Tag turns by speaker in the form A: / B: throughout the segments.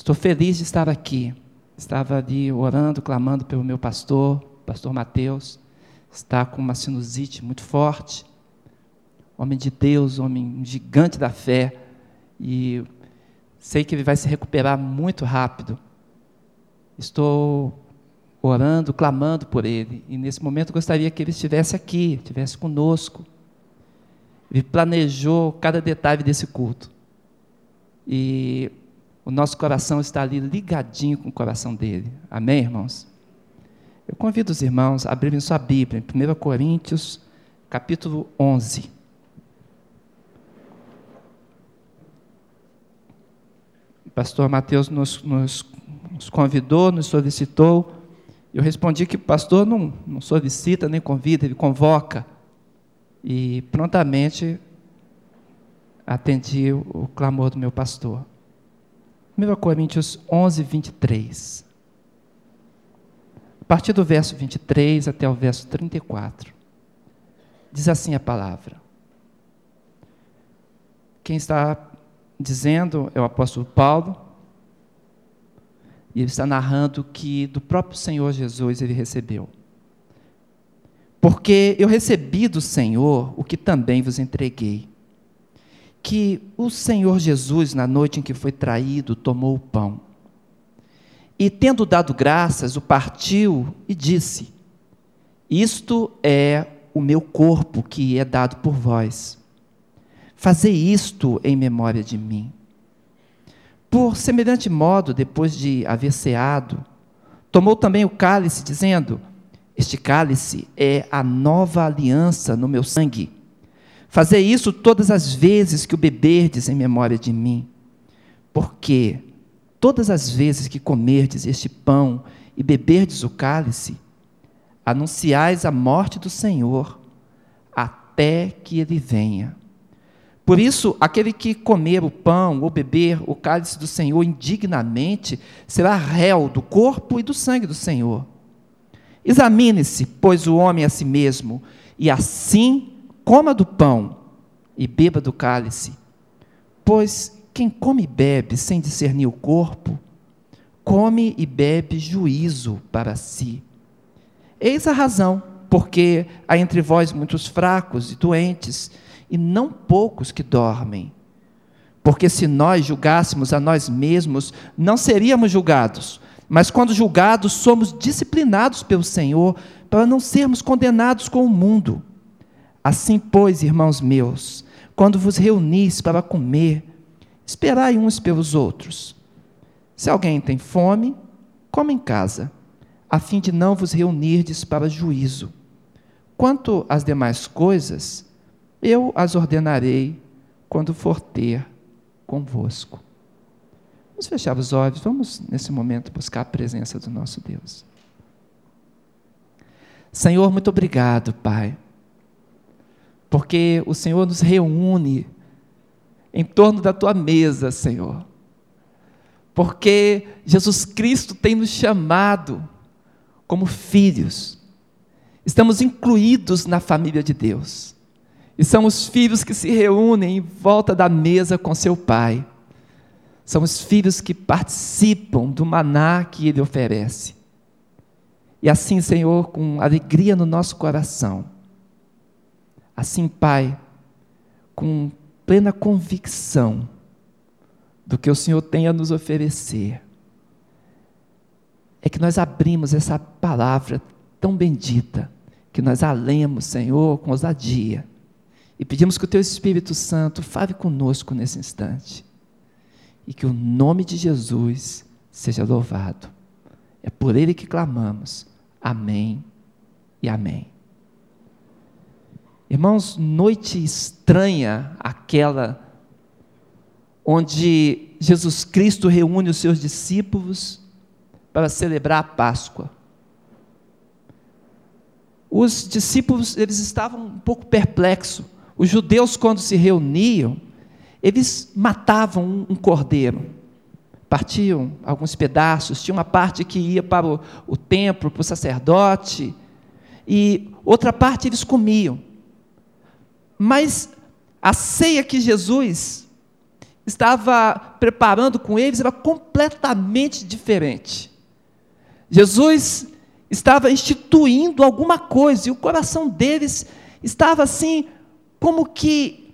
A: Estou feliz de estar aqui. Estava ali orando, clamando pelo meu pastor, pastor Mateus. Está com uma sinusite muito forte. Homem de Deus, homem gigante da fé. E sei que ele vai se recuperar muito rápido. Estou orando, clamando por ele. E nesse momento gostaria que ele estivesse aqui, estivesse conosco. Ele planejou cada detalhe desse culto. E o nosso coração está ali ligadinho com o coração dele. Amém, irmãos? Eu convido os irmãos a abrirem sua Bíblia, em 1 Coríntios, capítulo 11. O pastor Mateus nos, nos, nos convidou, nos solicitou. Eu respondi que o pastor não, não solicita nem convida, ele convoca. E prontamente atendi o clamor do meu pastor. 1 Coríntios 11, 23. A partir do verso 23 até o verso 34. Diz assim a palavra. Quem está dizendo é o apóstolo Paulo. E ele está narrando que do próprio Senhor Jesus ele recebeu. Porque eu recebi do Senhor o que também vos entreguei que o Senhor Jesus, na noite em que foi traído, tomou o pão. E, tendo dado graças, o partiu e disse: Isto é o meu corpo que é dado por vós. Fazei isto em memória de mim. Por semelhante modo, depois de haver ceado, tomou também o cálice, dizendo: Este cálice é a nova aliança no meu sangue Fazer isso todas as vezes que o beberdes em memória de mim. Porque todas as vezes que comerdes este pão e beberdes o cálice, anunciais a morte do Senhor até que ele venha. Por isso, aquele que comer o pão ou beber o cálice do Senhor indignamente será réu do corpo e do sangue do Senhor. Examine-se, pois, o homem a si mesmo, e assim coma do pão e beba do cálice, pois quem come e bebe sem discernir o corpo, come e bebe juízo para si. Eis a razão, porque há entre vós muitos fracos e doentes, e não poucos que dormem. Porque se nós julgássemos a nós mesmos, não seríamos julgados, mas quando julgados, somos disciplinados pelo Senhor, para não sermos condenados com o mundo. Assim, pois, irmãos meus, quando vos reunis para comer, esperai uns pelos outros. Se alguém tem fome, coma em casa, a fim de não vos reunirdes para juízo. Quanto às demais coisas, eu as ordenarei quando for ter convosco. Vamos fechar os olhos, vamos nesse momento buscar a presença do nosso Deus. Senhor, muito obrigado, Pai porque o Senhor nos reúne em torno da tua mesa, Senhor. Porque Jesus Cristo tem nos chamado como filhos. Estamos incluídos na família de Deus. E somos filhos que se reúnem em volta da mesa com seu Pai. Somos filhos que participam do maná que Ele oferece. E assim, Senhor, com alegria no nosso coração, Assim, Pai, com plena convicção do que o Senhor tem a nos oferecer, é que nós abrimos essa palavra tão bendita, que nós a lemos, Senhor, com ousadia, e pedimos que o Teu Espírito Santo fale conosco nesse instante, e que o nome de Jesus seja louvado. É por Ele que clamamos. Amém e amém. Irmãos, noite estranha aquela onde Jesus Cristo reúne os seus discípulos para celebrar a Páscoa. Os discípulos, eles estavam um pouco perplexos. Os judeus, quando se reuniam, eles matavam um cordeiro, partiam alguns pedaços, tinha uma parte que ia para o, o templo, para o sacerdote, e outra parte eles comiam. Mas a ceia que Jesus estava preparando com eles era completamente diferente. Jesus estava instituindo alguma coisa e o coração deles estava assim, como que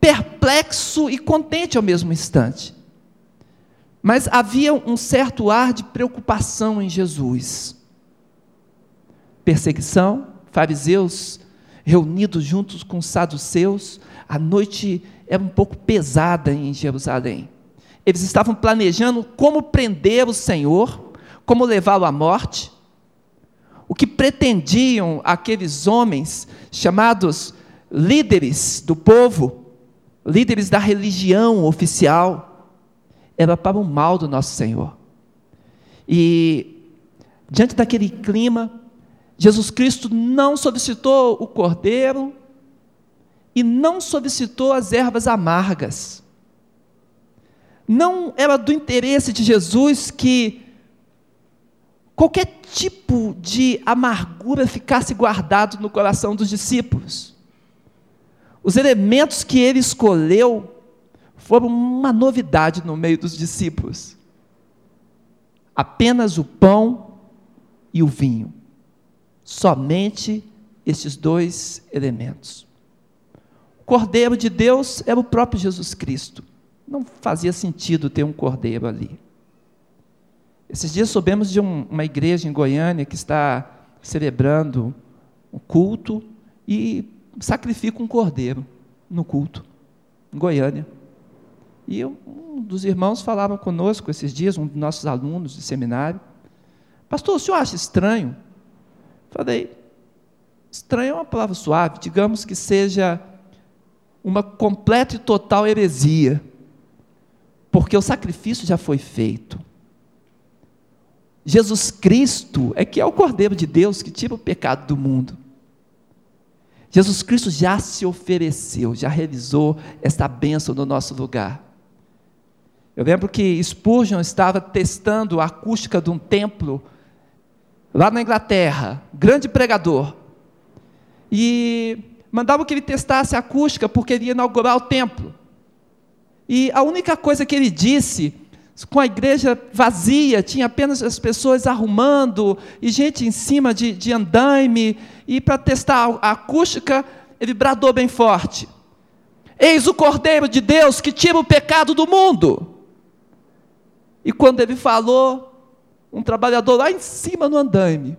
A: perplexo e contente ao mesmo instante. Mas havia um certo ar de preocupação em Jesus. Perseguição, fariseus reunidos juntos com os saduceus, a noite era um pouco pesada em Jerusalém. Eles estavam planejando como prender o Senhor, como levá-lo à morte. O que pretendiam aqueles homens, chamados líderes do povo, líderes da religião oficial, era para o mal do nosso Senhor. E, diante daquele clima, Jesus Cristo não solicitou o cordeiro e não solicitou as ervas amargas. Não era do interesse de Jesus que qualquer tipo de amargura ficasse guardado no coração dos discípulos. Os elementos que ele escolheu foram uma novidade no meio dos discípulos. Apenas o pão e o vinho. Somente estes dois elementos. O cordeiro de Deus era o próprio Jesus Cristo. Não fazia sentido ter um cordeiro ali. Esses dias soubemos de um, uma igreja em Goiânia que está celebrando um culto e sacrifica um cordeiro no culto, em Goiânia. E um dos irmãos falava conosco esses dias, um dos nossos alunos de seminário, pastor, o senhor acha estranho? Falei, estranho é uma palavra suave, digamos que seja uma completa e total heresia, porque o sacrifício já foi feito. Jesus Cristo é que é o Cordeiro de Deus que tira o pecado do mundo. Jesus Cristo já se ofereceu, já realizou esta bênção no nosso lugar. Eu lembro que Spurgeon estava testando a acústica de um templo lá na Inglaterra, grande pregador. E mandava que ele testasse a acústica porque ele ia inaugurar o templo. E a única coisa que ele disse, com a igreja vazia, tinha apenas as pessoas arrumando e gente em cima de, de andaime, e para testar a acústica, ele bradou bem forte: Eis o Cordeiro de Deus que tira o pecado do mundo. E quando ele falou, um trabalhador lá em cima no andaime,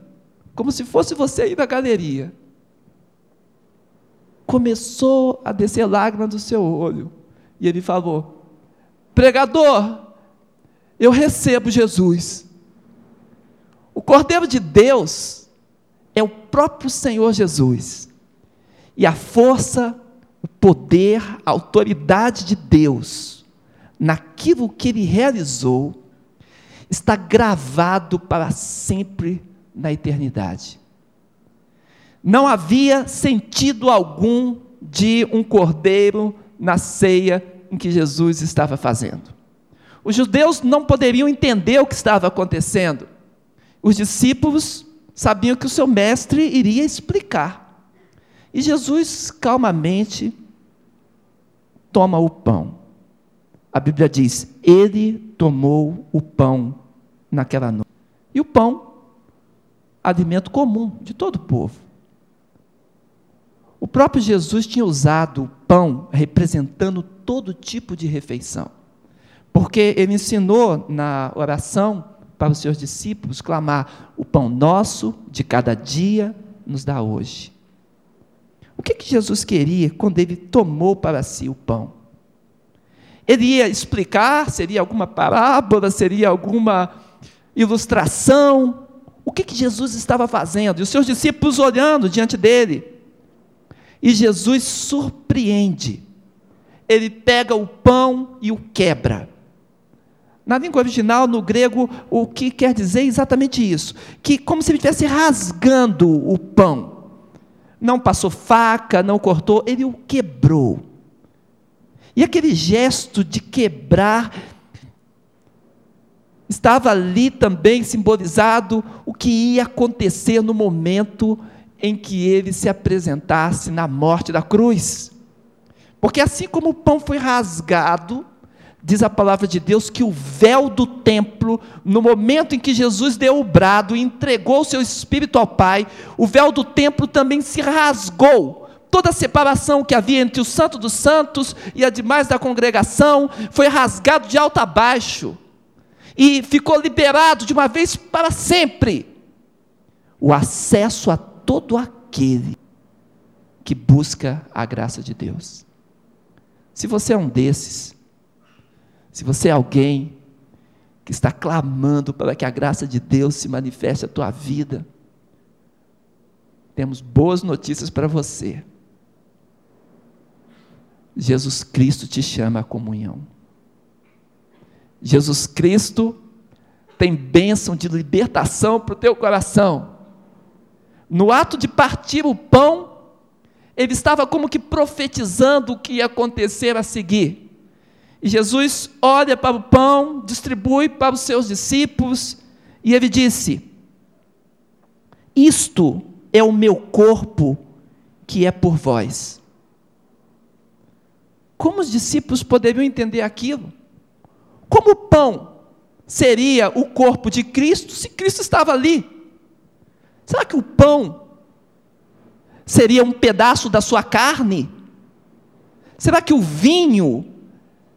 A: como se fosse você aí na galeria, começou a descer lágrima do seu olho. E ele falou: Pregador, eu recebo Jesus. O Cordeiro de Deus é o próprio Senhor Jesus. E a força, o poder, a autoridade de Deus, naquilo que ele realizou, está gravado para sempre na eternidade. Não havia sentido algum de um cordeiro na ceia em que Jesus estava fazendo. Os judeus não poderiam entender o que estava acontecendo. Os discípulos sabiam que o seu mestre iria explicar. E Jesus calmamente toma o pão. A Bíblia diz: Ele tomou o pão naquela noite. E o pão, alimento comum de todo o povo. O próprio Jesus tinha usado o pão representando todo tipo de refeição. Porque ele ensinou na oração para os seus discípulos clamar: O pão nosso de cada dia nos dá hoje. O que, que Jesus queria quando ele tomou para si o pão? Ele ia explicar, seria alguma parábola, seria alguma ilustração. O que, que Jesus estava fazendo? E os seus discípulos olhando diante dele. E Jesus surpreende. Ele pega o pão e o quebra. Na língua original, no grego, o que quer dizer exatamente isso: que como se ele estivesse rasgando o pão. Não passou faca, não cortou, ele o quebrou. E aquele gesto de quebrar estava ali também simbolizado o que ia acontecer no momento em que ele se apresentasse na morte da cruz. Porque assim como o pão foi rasgado, diz a palavra de Deus que o véu do templo, no momento em que Jesus deu o brado e entregou o seu espírito ao Pai, o véu do templo também se rasgou. Toda a separação que havia entre o Santo dos Santos e a demais da congregação foi rasgado de alto a baixo e ficou liberado de uma vez para sempre o acesso a todo aquele que busca a graça de Deus. Se você é um desses, se você é alguém que está clamando para que a graça de Deus se manifeste na tua vida, temos boas notícias para você. Jesus Cristo te chama à comunhão. Jesus Cristo tem bênção de libertação para o teu coração. No ato de partir o pão, ele estava como que profetizando o que ia acontecer a seguir. E Jesus olha para o pão, distribui para os seus discípulos, e ele disse: Isto é o meu corpo que é por vós. Como os discípulos poderiam entender aquilo? Como o pão seria o corpo de Cristo se Cristo estava ali? Será que o pão seria um pedaço da sua carne? Será que o vinho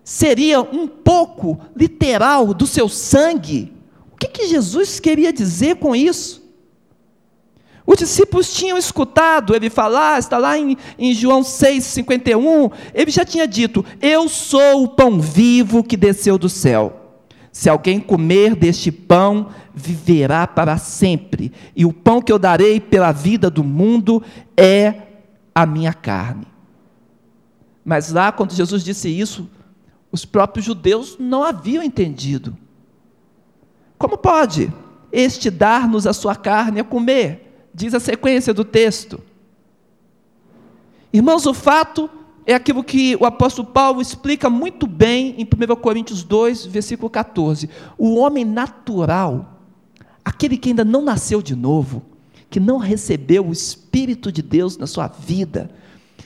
A: seria um pouco literal do seu sangue? O que, que Jesus queria dizer com isso? Os discípulos tinham escutado ele falar, está lá em, em João 6,51, ele já tinha dito: Eu sou o pão vivo que desceu do céu. Se alguém comer deste pão, viverá para sempre. E o pão que eu darei pela vida do mundo é a minha carne. Mas lá, quando Jesus disse isso, os próprios judeus não haviam entendido. Como pode este dar-nos a sua carne a comer? Diz a sequência do texto. Irmãos, o fato é aquilo que o apóstolo Paulo explica muito bem em 1 Coríntios 2, versículo 14. O homem natural, aquele que ainda não nasceu de novo, que não recebeu o Espírito de Deus na sua vida,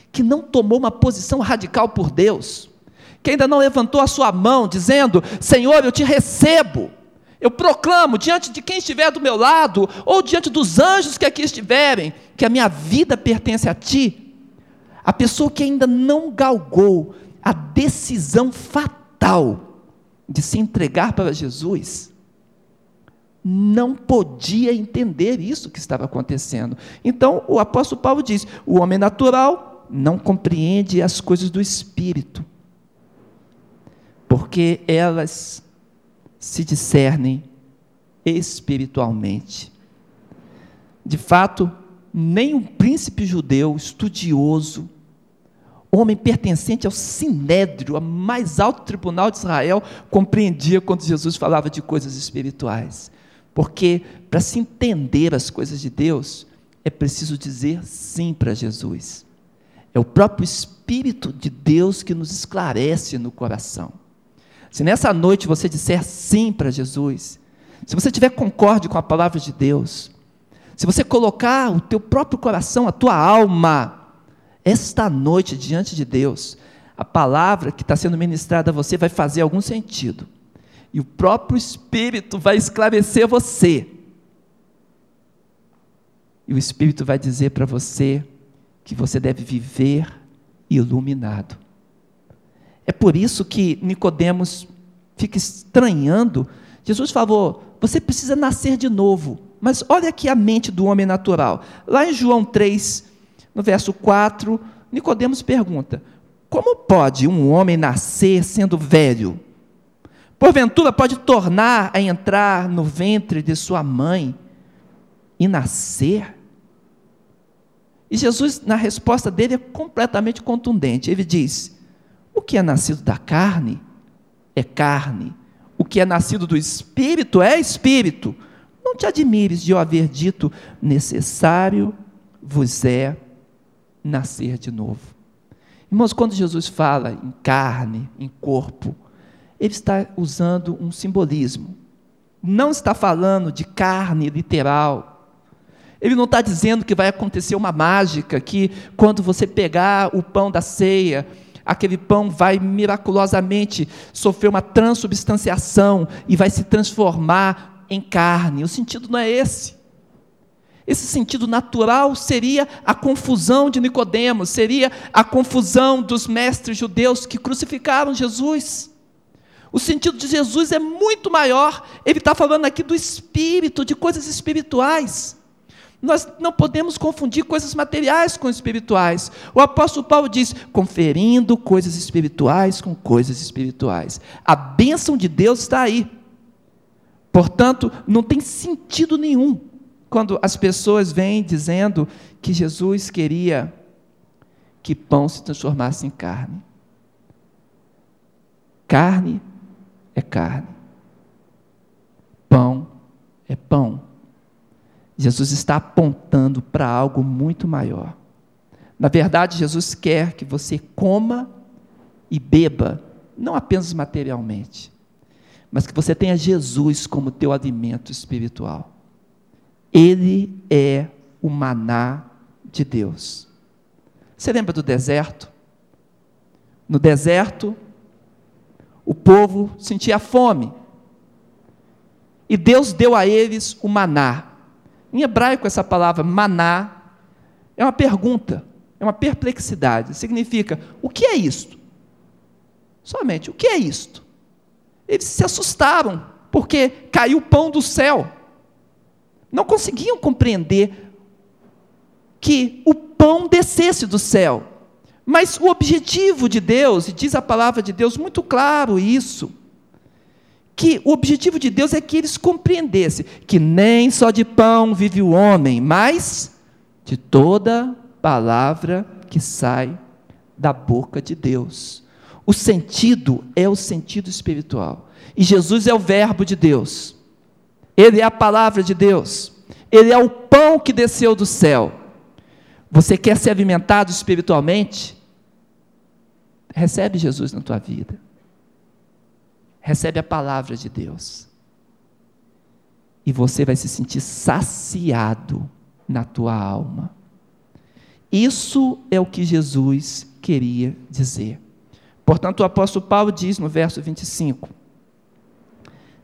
A: que não tomou uma posição radical por Deus, que ainda não levantou a sua mão dizendo: Senhor, eu te recebo, eu proclamo diante de quem estiver do meu lado, ou diante dos anjos que aqui estiverem, que a minha vida pertence a Ti. A pessoa que ainda não galgou a decisão fatal de se entregar para Jesus, não podia entender isso que estava acontecendo. Então, o apóstolo Paulo diz: o homem natural não compreende as coisas do espírito, porque elas se discernem espiritualmente. De fato, nem um príncipe judeu estudioso, homem pertencente ao sinédrio, ao mais alto tribunal de Israel, compreendia quando Jesus falava de coisas espirituais. Porque para se entender as coisas de Deus, é preciso dizer sim para Jesus. É o próprio Espírito de Deus que nos esclarece no coração. Se nessa noite você disser sim para Jesus, se você tiver concorde com a palavra de Deus, se você colocar o teu próprio coração, a tua alma, esta noite diante de Deus, a palavra que está sendo ministrada a você vai fazer algum sentido. E o próprio Espírito vai esclarecer você. E o Espírito vai dizer para você que você deve viver iluminado. É por isso que Nicodemos fica estranhando. Jesus falou: você precisa nascer de novo. Mas olha aqui a mente do homem natural. Lá em João 3, no verso 4, Nicodemos pergunta: Como pode um homem nascer sendo velho? Porventura pode tornar a entrar no ventre de sua mãe e nascer? E Jesus, na resposta dele, é completamente contundente. Ele diz: O que é nascido da carne é carne, o que é nascido do espírito é espírito. Não te admires de eu haver dito: necessário vos é nascer de novo. Irmãos, quando Jesus fala em carne, em corpo, ele está usando um simbolismo. Não está falando de carne literal. Ele não está dizendo que vai acontecer uma mágica, que quando você pegar o pão da ceia, aquele pão vai miraculosamente sofrer uma transubstanciação e vai se transformar em carne. O sentido não é esse. Esse sentido natural seria a confusão de Nicodemos, seria a confusão dos mestres judeus que crucificaram Jesus. O sentido de Jesus é muito maior. Ele está falando aqui do espírito, de coisas espirituais. Nós não podemos confundir coisas materiais com espirituais. O apóstolo Paulo diz: conferindo coisas espirituais com coisas espirituais. A bênção de Deus está aí. Portanto, não tem sentido nenhum quando as pessoas vêm dizendo que Jesus queria que pão se transformasse em carne. Carne é carne. Pão é pão. Jesus está apontando para algo muito maior. Na verdade, Jesus quer que você coma e beba, não apenas materialmente, mas que você tenha Jesus como teu alimento espiritual. Ele é o maná de Deus. Você lembra do deserto? No deserto, o povo sentia fome. E Deus deu a eles o maná. Em hebraico, essa palavra maná é uma pergunta, é uma perplexidade. Significa: o que é isto? Somente, o que é isto? Eles se assustaram, porque caiu o pão do céu. Não conseguiam compreender que o pão descesse do céu. Mas o objetivo de Deus, e diz a palavra de Deus muito claro isso, que o objetivo de Deus é que eles compreendessem que nem só de pão vive o homem, mas de toda palavra que sai da boca de Deus. O sentido é o sentido espiritual. E Jesus é o Verbo de Deus. Ele é a palavra de Deus. Ele é o pão que desceu do céu. Você quer ser alimentado espiritualmente? Recebe Jesus na tua vida. Recebe a palavra de Deus. E você vai se sentir saciado na tua alma. Isso é o que Jesus queria dizer. Portanto, o apóstolo Paulo diz no verso 25: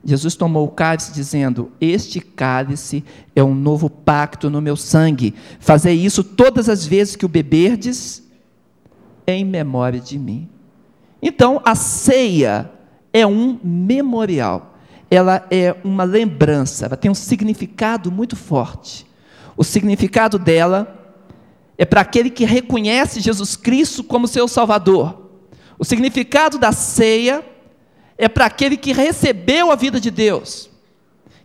A: Jesus tomou o cálice, dizendo: Este cálice é um novo pacto no meu sangue. Fazei isso todas as vezes que o beberdes, em memória de mim. Então, a ceia é um memorial, ela é uma lembrança, ela tem um significado muito forte. O significado dela é para aquele que reconhece Jesus Cristo como seu Salvador. O significado da ceia é para aquele que recebeu a vida de Deus,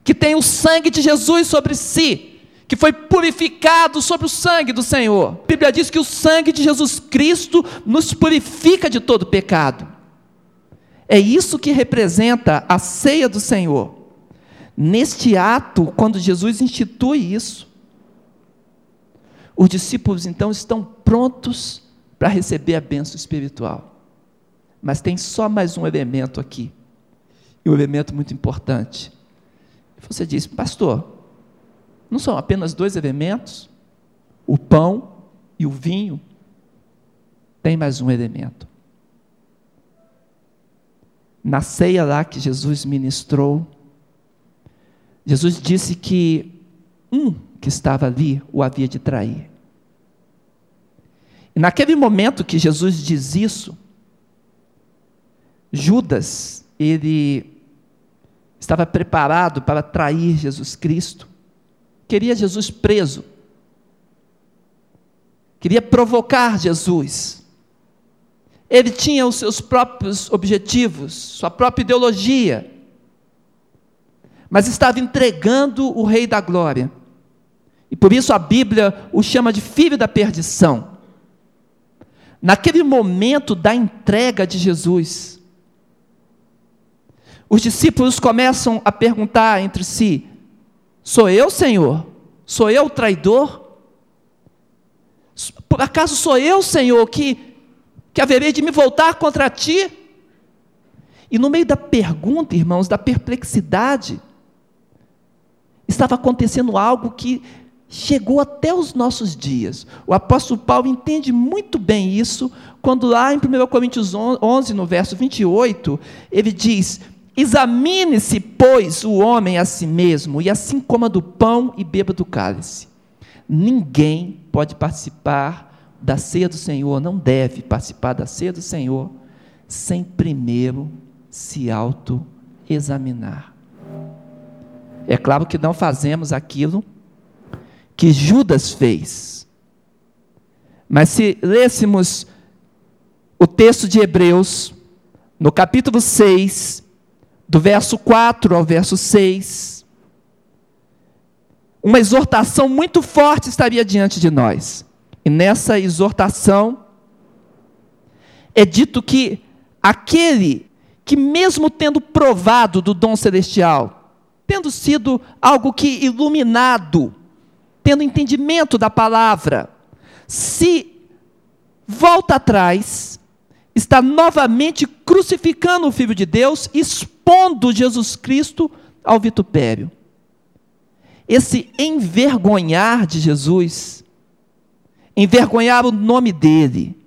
A: que tem o sangue de Jesus sobre si, que foi purificado sobre o sangue do Senhor. A Bíblia diz que o sangue de Jesus Cristo nos purifica de todo pecado. É isso que representa a ceia do Senhor. Neste ato, quando Jesus institui isso, os discípulos então estão prontos para receber a bênção espiritual. Mas tem só mais um elemento aqui, e um elemento muito importante. Você diz, pastor, não são apenas dois elementos? O pão e o vinho? Tem mais um elemento. Na ceia lá que Jesus ministrou, Jesus disse que um que estava ali o havia de trair. E naquele momento que Jesus diz isso, Judas, ele estava preparado para trair Jesus Cristo, queria Jesus preso, queria provocar Jesus. Ele tinha os seus próprios objetivos, sua própria ideologia, mas estava entregando o Rei da Glória. E por isso a Bíblia o chama de filho da perdição. Naquele momento da entrega de Jesus, os discípulos começam a perguntar entre si: Sou eu, Senhor? Sou eu o traidor? Por acaso sou eu, Senhor, que, que haverei de me voltar contra ti? E no meio da pergunta, irmãos, da perplexidade, estava acontecendo algo que chegou até os nossos dias. O apóstolo Paulo entende muito bem isso, quando lá em 1 Coríntios 11, no verso 28, ele diz: Examine-se, pois, o homem a si mesmo, e assim coma do pão e beba do cálice. Ninguém pode participar da ceia do Senhor, não deve participar da ceia do Senhor, sem primeiro se auto-examinar. É claro que não fazemos aquilo que Judas fez. Mas se lêssemos o texto de Hebreus, no capítulo 6, do verso 4 ao verso 6, uma exortação muito forte estaria diante de nós. E nessa exortação é dito que aquele que, mesmo tendo provado do dom celestial, tendo sido algo que iluminado tendo entendimento da palavra, se volta atrás, está novamente crucificando o Filho de Deus, expondo Jesus Cristo ao vitupério. Esse envergonhar de Jesus, envergonhar o nome dele,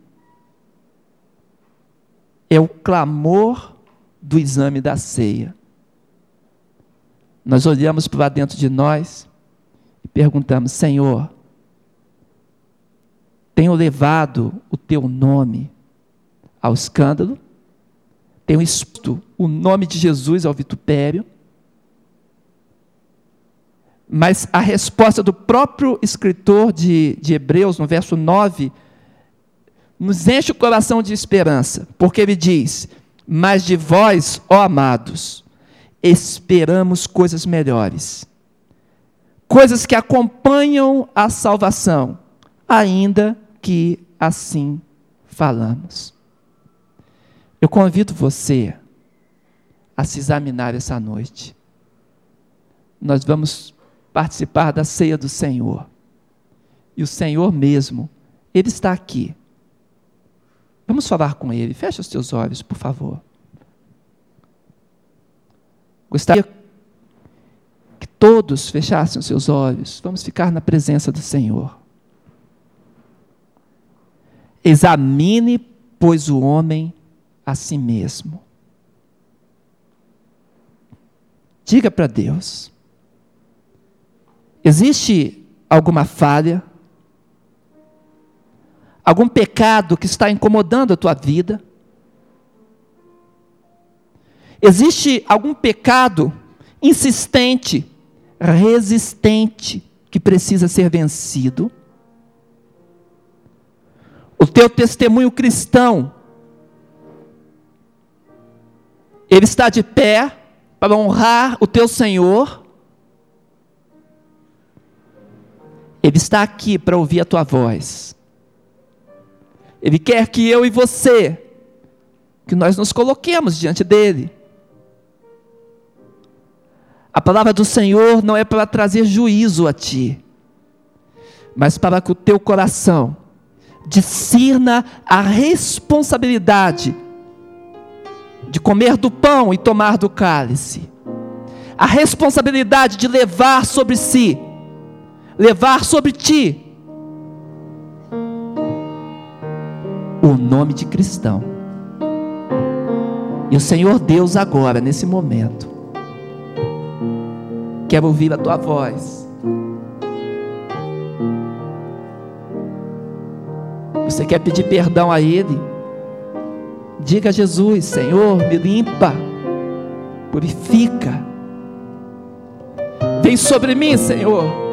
A: é o clamor do exame da ceia. Nós olhamos para dentro de nós perguntamos: Senhor, tenho levado o teu nome ao escândalo? Tenho exposto o nome de Jesus ao vitupério? Mas a resposta do próprio escritor de, de Hebreus, no verso 9, nos enche o coração de esperança, porque ele diz: Mas de vós, ó amados, esperamos coisas melhores coisas que acompanham a salvação, ainda que assim falamos. Eu convido você a se examinar essa noite. Nós vamos participar da ceia do Senhor. E o Senhor mesmo, Ele está aqui. Vamos falar com Ele. Feche os teus olhos, por favor. Gostaria todos fechassem os seus olhos, vamos ficar na presença do Senhor. Examine, pois, o homem a si mesmo. Diga para Deus: existe alguma falha? Algum pecado que está incomodando a tua vida? Existe algum pecado insistente resistente que precisa ser vencido. O teu testemunho cristão, ele está de pé para honrar o teu Senhor. Ele está aqui para ouvir a tua voz. Ele quer que eu e você, que nós nos coloquemos diante dele. A palavra do Senhor não é para trazer juízo a ti, mas para que o teu coração discirna a responsabilidade de comer do pão e tomar do cálice, a responsabilidade de levar sobre si, levar sobre ti, o nome de cristão. E o Senhor Deus agora, nesse momento, Quero ouvir a tua voz. Você quer pedir perdão a Ele? Diga a Jesus: Senhor, me limpa, purifica. Vem sobre mim, Senhor.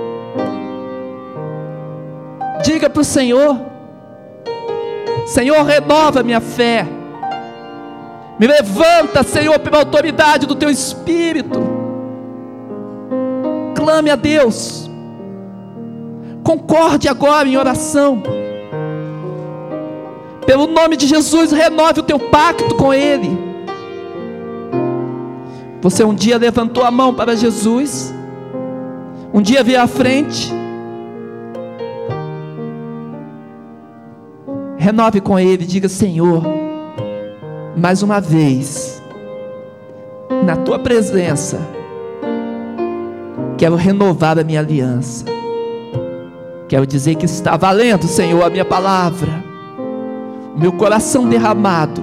A: Diga para o Senhor: Senhor, renova minha fé. Me levanta, Senhor, pela autoridade do Teu Espírito clame a Deus. Concorde agora em oração. Pelo nome de Jesus, renove o teu pacto com Ele. Você um dia levantou a mão para Jesus, um dia veio à frente. Renove com Ele, diga: Senhor, mais uma vez, na tua presença, Quero renovar a minha aliança. Quero dizer que está valendo, Senhor, a minha palavra, o meu coração derramado,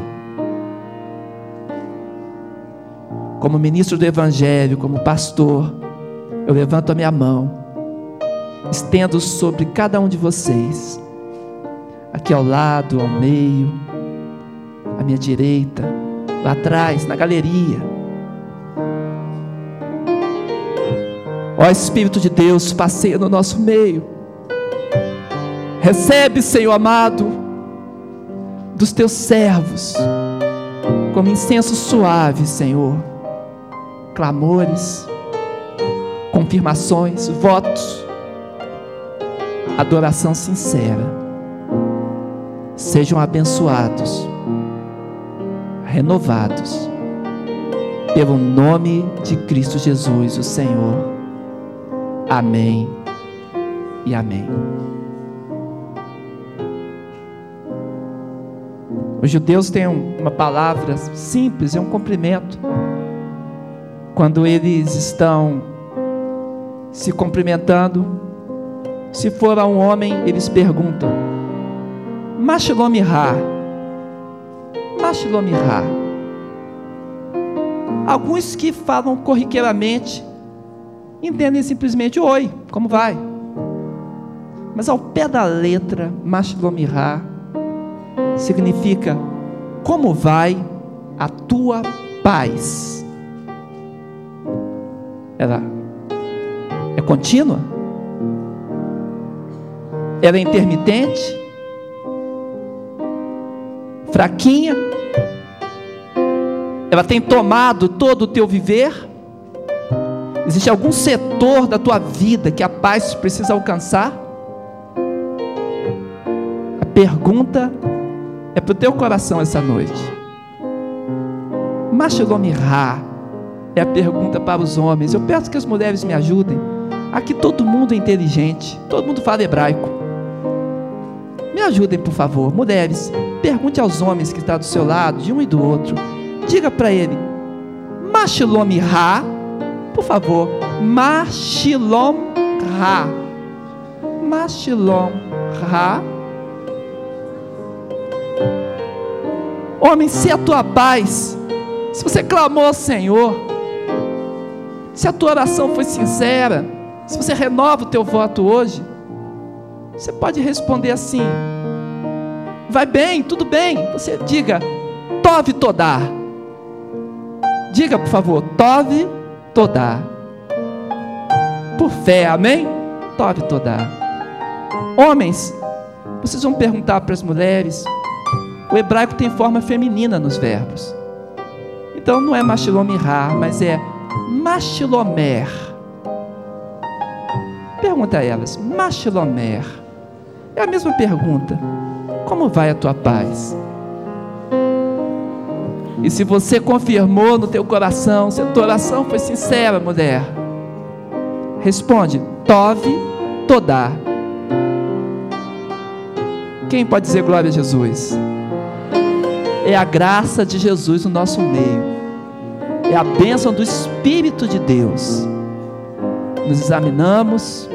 A: como ministro do Evangelho, como pastor, eu levanto a minha mão, estendo sobre cada um de vocês, aqui ao lado, ao meio, à minha direita, lá atrás, na galeria. Ó Espírito de Deus, passeia no nosso meio. Recebe, Senhor amado, dos teus servos, como incenso suave, Senhor, clamores, confirmações, votos, adoração sincera. Sejam abençoados, renovados, pelo nome de Cristo Jesus, o Senhor. Amém e amém. Os judeus têm uma palavra simples, é um cumprimento. Quando eles estão se cumprimentando, se for a um homem, eles perguntam: Machilomihá, Machilomihá. Alguns que falam corriqueiramente entendem simplesmente: Oi, como vai? Mas ao pé da letra, Machilomihá significa como vai a tua paz? Ela é contínua? Ela é intermitente? Fraquinha? Ela tem tomado todo o teu viver? Existe algum setor da tua vida que a paz precisa alcançar? A pergunta é para o teu coração essa noite. Machilomirá é a pergunta para os homens. Eu peço que as mulheres me ajudem. Aqui todo mundo é inteligente, todo mundo fala hebraico. Me ajudem, por favor, mulheres. Pergunte aos homens que estão do seu lado, de um e do outro. Diga para ele: Machilomirá, por favor, Machilom Ra. Machilom Ra Homem, se a tua paz, se você clamou ao Senhor, se a tua oração foi sincera, se você renova o teu voto hoje, você pode responder assim: vai bem, tudo bem. Você diga, Tove Todar. Diga, por favor, Tove Todar. Por fé, amém? Tove Todar. Homens, vocês vão perguntar para as mulheres, o hebraico tem forma feminina nos verbos. Então não é machilomirá, mas é machilomer. Pergunta a elas, machilomer. É a mesma pergunta. Como vai a tua paz? E se você confirmou no teu coração, se a tua oração foi sincera, mulher, responde: Tove Todá. Quem pode dizer glória a Jesus? é a graça de Jesus no nosso meio, é a bênção do Espírito de Deus. Nos examinamos,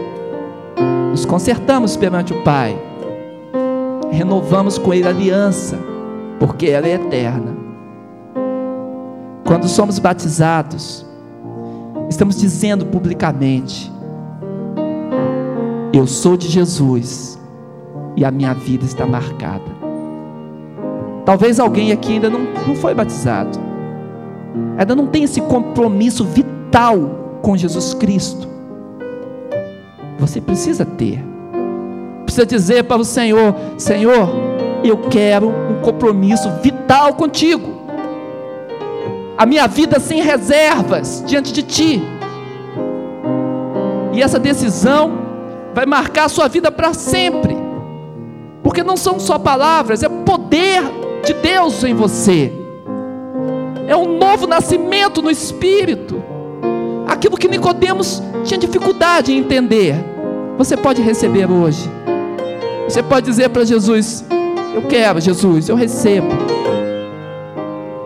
A: nos consertamos perante o Pai, renovamos com Ele a aliança, porque ela é eterna. Quando somos batizados, estamos dizendo publicamente: Eu sou de Jesus e a minha vida está marcada. Talvez alguém aqui ainda não, não foi batizado, ainda não tem esse compromisso vital com Jesus Cristo. Você precisa ter, precisa dizer para o Senhor: Senhor, eu quero um compromisso vital contigo, a minha vida sem reservas diante de Ti. E essa decisão vai marcar a sua vida para sempre, porque não são só palavras, é poder de Deus em você. É um novo nascimento no espírito. Aquilo que Nicodemos tinha dificuldade em entender, você pode receber hoje. Você pode dizer para Jesus: Eu quero, Jesus, eu recebo.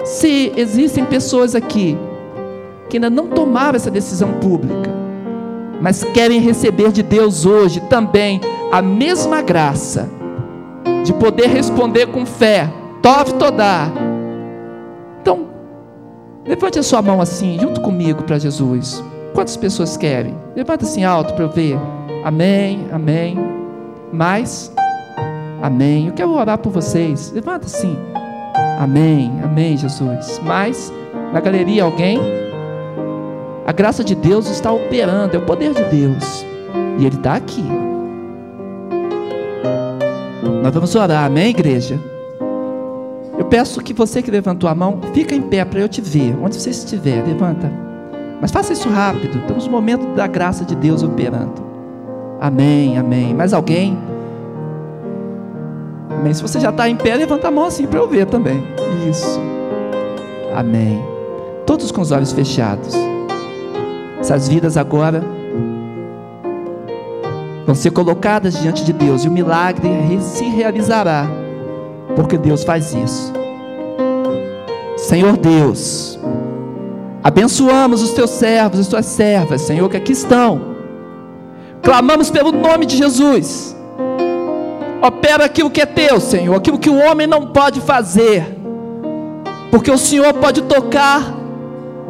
A: Se existem pessoas aqui que ainda não tomaram essa decisão pública, mas querem receber de Deus hoje também a mesma graça de poder responder com fé, Tov Todá. Então, levante a sua mão assim, junto comigo para Jesus. Quantas pessoas querem? Levanta assim alto para eu ver. Amém, amém. Mais? Amém. Eu quero orar por vocês. Levanta assim. Amém, amém, Jesus. Mais? Na galeria, alguém? A graça de Deus está operando, é o poder de Deus. E Ele está aqui. Nós vamos orar, amém, igreja? Eu peço que você que levantou a mão, fica em pé para eu te ver. Onde você estiver, levanta. Mas faça isso rápido. Estamos no momento da graça de Deus operando. Amém, amém. Mais alguém? Amém. Se você já está em pé, levanta a mão assim para eu ver também. Isso. Amém. Todos com os olhos fechados. Essas vidas agora vão ser colocadas diante de Deus e o milagre se realizará, porque Deus faz isso. Senhor Deus, abençoamos os teus servos, as tuas servas, Senhor, que aqui estão. Clamamos pelo nome de Jesus. Opera aquilo que é teu, Senhor, aquilo que o homem não pode fazer, porque o Senhor pode tocar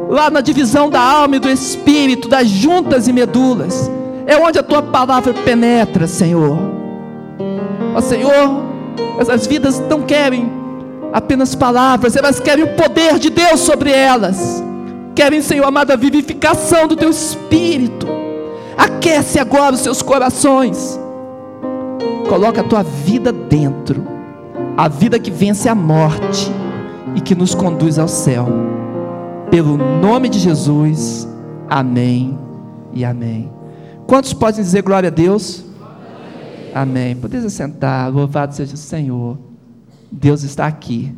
A: lá na divisão da alma e do espírito, das juntas e medulas, é onde a tua palavra penetra, Senhor. Ó Senhor, essas vidas não querem apenas palavras, elas querem o poder de Deus sobre elas, querem, Senhor amado, a vivificação do teu espírito. Aquece agora os seus corações, coloca a tua vida dentro, a vida que vence a morte e que nos conduz ao céu. Pelo nome de Jesus, amém e amém. Quantos podem dizer glória a Deus? Amém. amém. Podeis assentar, louvado seja o Senhor. Deus está aqui.